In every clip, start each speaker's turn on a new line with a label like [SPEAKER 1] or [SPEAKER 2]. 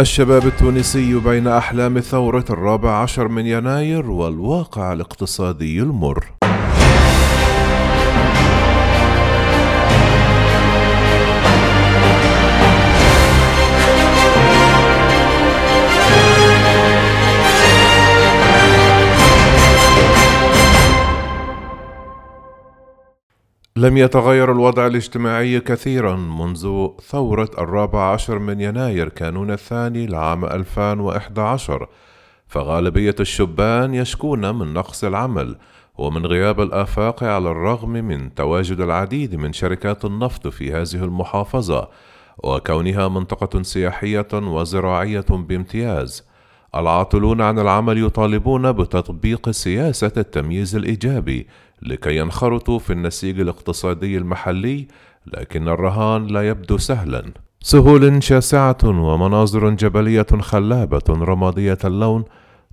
[SPEAKER 1] الشباب التونسي بين أحلام ثورة الرابع عشر من يناير والواقع الاقتصادي المر. لم يتغير الوضع الاجتماعي كثيرا منذ ثورة الرابع عشر من يناير كانون الثاني لعام 2011 فغالبية الشبان يشكون من نقص العمل ومن غياب الآفاق على الرغم من تواجد العديد من شركات النفط في هذه المحافظة وكونها منطقة سياحية وزراعية بامتياز. العاطلون عن العمل يطالبون بتطبيق سياسة التمييز الإيجابي لكي ينخرطوا في النسيج الاقتصادي المحلي لكن الرهان لا يبدو سهلا. سهول شاسعة ومناظر جبلية خلابة رمادية اللون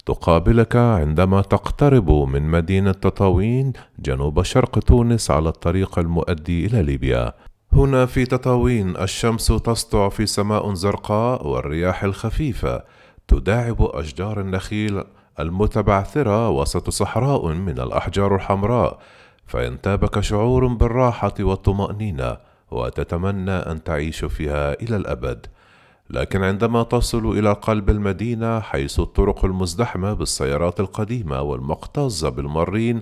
[SPEAKER 1] تقابلك عندما تقترب من مدينة تطاوين جنوب شرق تونس على الطريق المؤدي إلى ليبيا. هنا في تطاوين الشمس تسطع في سماء زرقاء والرياح الخفيفة تداعب أشجار النخيل المتبعثرة وسط صحراء من الأحجار الحمراء فينتابك شعور بالراحة والطمأنينة وتتمنى أن تعيش فيها إلى الأبد. لكن عندما تصل إلى قلب المدينة حيث الطرق المزدحمة بالسيارات القديمة والمكتظة بالمارين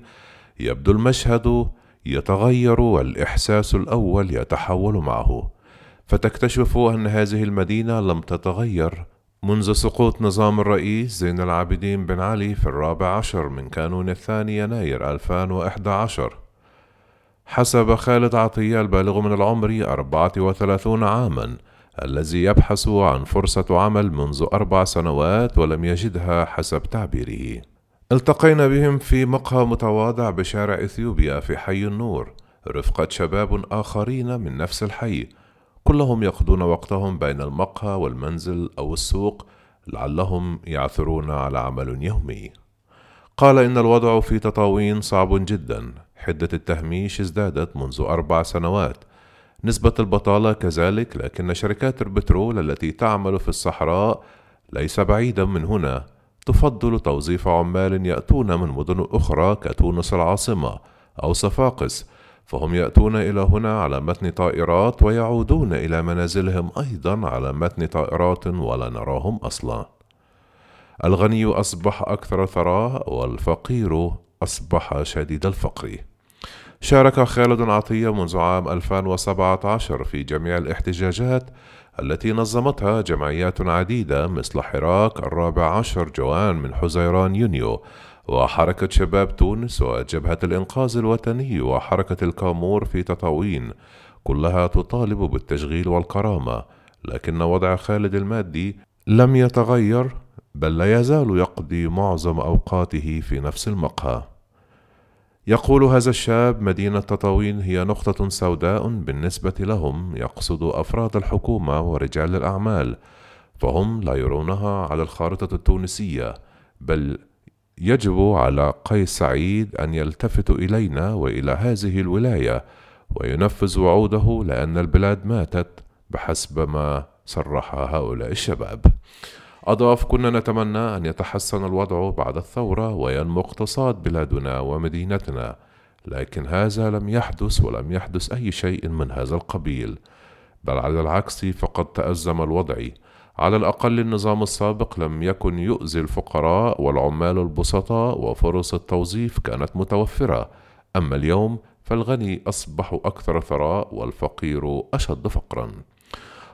[SPEAKER 1] يبدو المشهد يتغير والإحساس الأول يتحول معه. فتكتشف أن هذه المدينة لم تتغير منذ سقوط نظام الرئيس زين العابدين بن علي في الرابع عشر من كانون الثاني يناير 2011 حسب خالد عطية البالغ من العمر 34 عاما الذي يبحث عن فرصة عمل منذ أربع سنوات ولم يجدها حسب تعبيره. التقينا بهم في مقهى متواضع بشارع إثيوبيا في حي النور رفقة شباب آخرين من نفس الحي كلهم يقضون وقتهم بين المقهى والمنزل أو السوق لعلهم يعثرون على عمل يومي. قال إن الوضع في تطاوين صعب جدا. حدة التهميش ازدادت منذ أربع سنوات. نسبة البطالة كذلك لكن شركات البترول التي تعمل في الصحراء ليس بعيدا من هنا. تفضل توظيف عمال يأتون من مدن أخرى كتونس العاصمة أو صفاقس. فهم يأتون إلى هنا على متن طائرات ويعودون إلى منازلهم أيضا على متن طائرات ولا نراهم أصلا. الغني أصبح أكثر ثراء والفقير أصبح شديد الفقر. شارك خالد عطية منذ عام 2017 في جميع الاحتجاجات التي نظمتها جمعيات عديدة مثل حراك الرابع عشر جوان من حزيران يونيو وحركة شباب تونس وجبهة الإنقاذ الوطني وحركة الكامور في تطاوين كلها تطالب بالتشغيل والكرامة لكن وضع خالد المادي لم يتغير بل لا يزال يقضي معظم أوقاته في نفس المقهى. يقول هذا الشاب مدينة تطاوين هي نقطة سوداء بالنسبة لهم يقصد أفراد الحكومة ورجال الأعمال فهم لا يرونها على الخارطة التونسية بل يجب على قيس سعيد أن يلتفت إلينا وإلى هذه الولاية وينفذ وعوده لأن البلاد ماتت بحسب ما صرح هؤلاء الشباب. أضاف كنا نتمنى أن يتحسن الوضع بعد الثورة وينمو اقتصاد بلادنا ومدينتنا لكن هذا لم يحدث ولم يحدث أي شيء من هذا القبيل بل على العكس فقد تأزم الوضع. على الأقل النظام السابق لم يكن يؤذي الفقراء والعمال البسطاء وفرص التوظيف كانت متوفرة. أما اليوم فالغني أصبح أكثر ثراء والفقير أشد فقرا.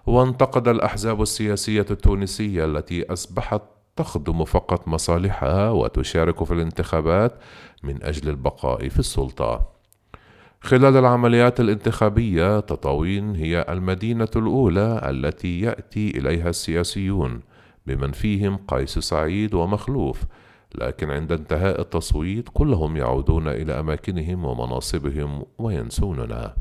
[SPEAKER 1] وانتقد الأحزاب السياسية التونسية التي أصبحت تخدم فقط مصالحها وتشارك في الانتخابات من أجل البقاء في السلطة. خلال العمليات الانتخابية تطاوين هي المدينة الأولى التي يأتي إليها السياسيون بمن فيهم قيس سعيد ومخلوف. لكن عند انتهاء التصويت كلهم يعودون إلى أماكنهم ومناصبهم وينسوننا.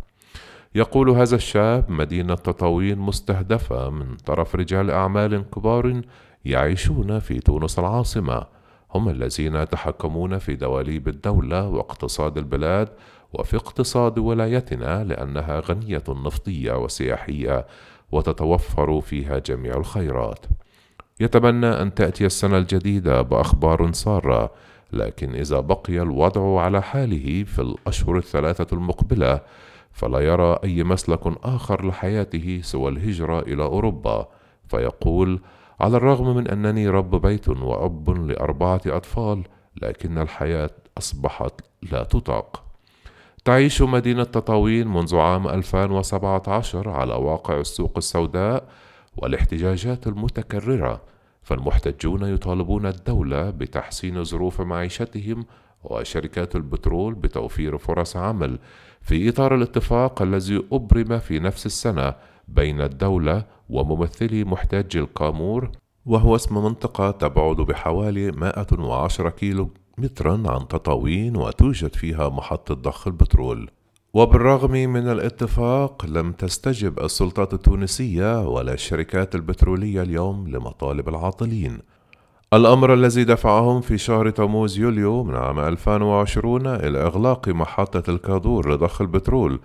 [SPEAKER 1] يقول هذا الشاب مدينة تطاوين مستهدفة من طرف رجال أعمال كبار يعيشون في تونس العاصمة. هم الذين يتحكمون في دواليب الدولة واقتصاد البلاد وفي اقتصاد ولايتنا لأنها غنية نفطية وسياحية وتتوفر فيها جميع الخيرات. يتمنى أن تأتي السنة الجديدة بأخبار سارة لكن إذا بقي الوضع على حاله في الأشهر الثلاثة المقبلة فلا يرى أي مسلك آخر لحياته سوى الهجرة إلى أوروبا. فيقول على الرغم من أنني رب بيت وأب لأربعة أطفال لكن الحياة أصبحت لا تطاق. تعيش مدينة تطاوين منذ عام 2017 على واقع السوق السوداء والاحتجاجات المتكررة فالمحتجون يطالبون الدولة بتحسين ظروف معيشتهم وشركات البترول بتوفير فرص عمل في إطار الاتفاق الذي أبرم في نفس السنة بين الدولة وممثلي محتاجي الكامور وهو اسم منطقة تبعد بحوالي 110 كيلو. مترا عن تطاوين وتوجد فيها محطة ضخ البترول. وبالرغم من الاتفاق لم تستجب السلطات التونسية ولا الشركات البترولية اليوم لمطالب العاطلين. الأمر الذي دفعهم في شهر تموز يوليو من عام 2020 إلى إغلاق محطة الكادور لضخ البترول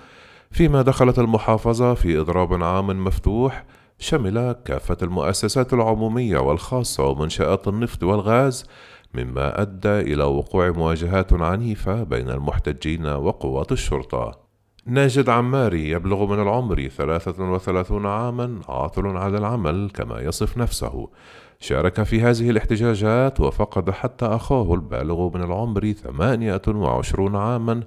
[SPEAKER 1] فيما دخلت المحافظة في إضراب عام مفتوح شمل كافة المؤسسات العمومية والخاصة ومنشآت النفط والغاز مما أدى إلى وقوع مواجهات عنيفة بين المحتجين وقوات الشرطة. ناجد عماري يبلغ من العمر 33 عاما عاطل على العمل كما يصف نفسه. شارك في هذه الاحتجاجات وفقد حتى أخاه البالغ من العمر 28 عاما.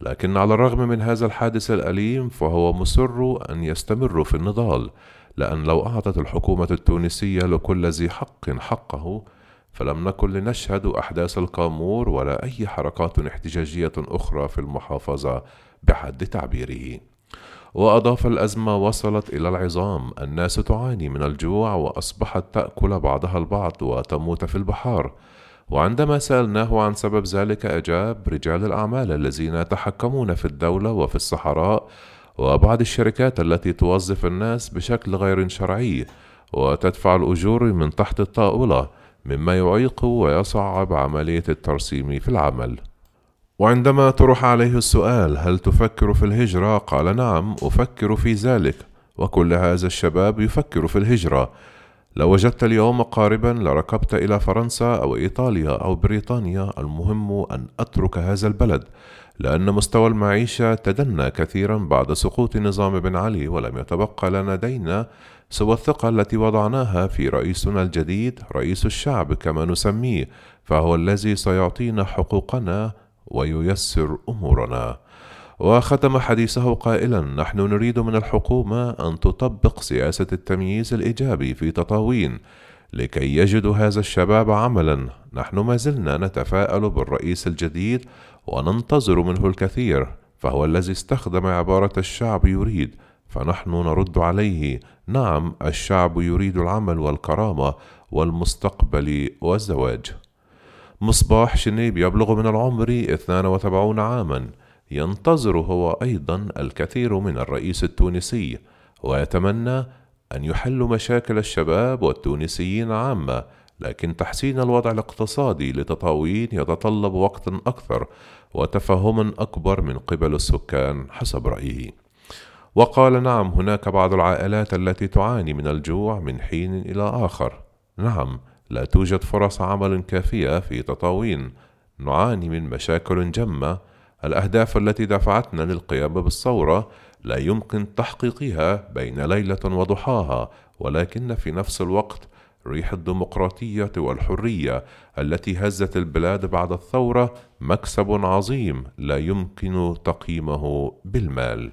[SPEAKER 1] لكن على الرغم من هذا الحادث الأليم فهو مصر أن يستمر في النضال لأن لو أعطت الحكومة التونسية لكل ذي حق حقه فلم نكن لنشهد أحداث الكامور ولا أي حركات احتجاجية أخرى في المحافظة بحد تعبيره. وأضاف الأزمة وصلت إلى العظام. الناس تعاني من الجوع وأصبحت تأكل بعضها البعض وتموت في البحار. وعندما سألناه عن سبب ذلك أجاب رجال الأعمال الذين يتحكمون في الدولة وفي الصحراء وبعض الشركات التي توظف الناس بشكل غير شرعي وتدفع الأجور من تحت الطاولة مما يعيق ويصعب عملية الترسيم في العمل. وعندما طرح عليه السؤال هل تفكر في الهجرة قال نعم أفكر في ذلك وكل هذا الشباب يفكر في الهجرة. لو وجدت اليوم قاربا لركبت إلى فرنسا أو إيطاليا أو بريطانيا. المهم أن أترك هذا البلد لأن مستوى المعيشة تدنى كثيرا بعد سقوط نظام بن علي ولم يتبقى لنا دين سوى الثقة التي وضعناها في رئيسنا الجديد رئيس الشعب كما نسميه فهو الذي سيعطينا حقوقنا وييسر أمورنا. وختم حديثه قائلا نحن نريد من الحكومة أن تطبق سياسة التمييز الإيجابي في تطاوين لكي يجدوا هذا الشباب عملا. نحن ما زلنا نتفاءل بالرئيس الجديد وننتظر منه الكثير فهو الذي استخدم عبارة الشعب يريد فنحن نرد عليه. نعم الشعب يريد العمل والكرامة والمستقبل والزواج. مصباح شنيب يبلغ من العمر 72 عاما. ينتظر هو أيضا الكثير من الرئيس التونسي ويتمنى أن يحل مشاكل الشباب والتونسيين عامة لكن تحسين الوضع الاقتصادي لتطاوين يتطلب وقتا أكثر وتفهم أكبر من قبل السكان حسب رأيه. وقال نعم هناك بعض العائلات التي تعاني من الجوع من حين إلى آخر. نعم لا توجد فرص عمل كافية في تطاوين. نعاني من مشاكل جمة الأهداف التي دفعتنا للقيام بالثورة لا يمكن تحقيقها بين ليلة وضحاها ولكن في نفس الوقت ريح الديمقراطية والحرية التي هزت البلاد بعد الثورة مكسب عظيم لا يمكن تقييمه بالمال.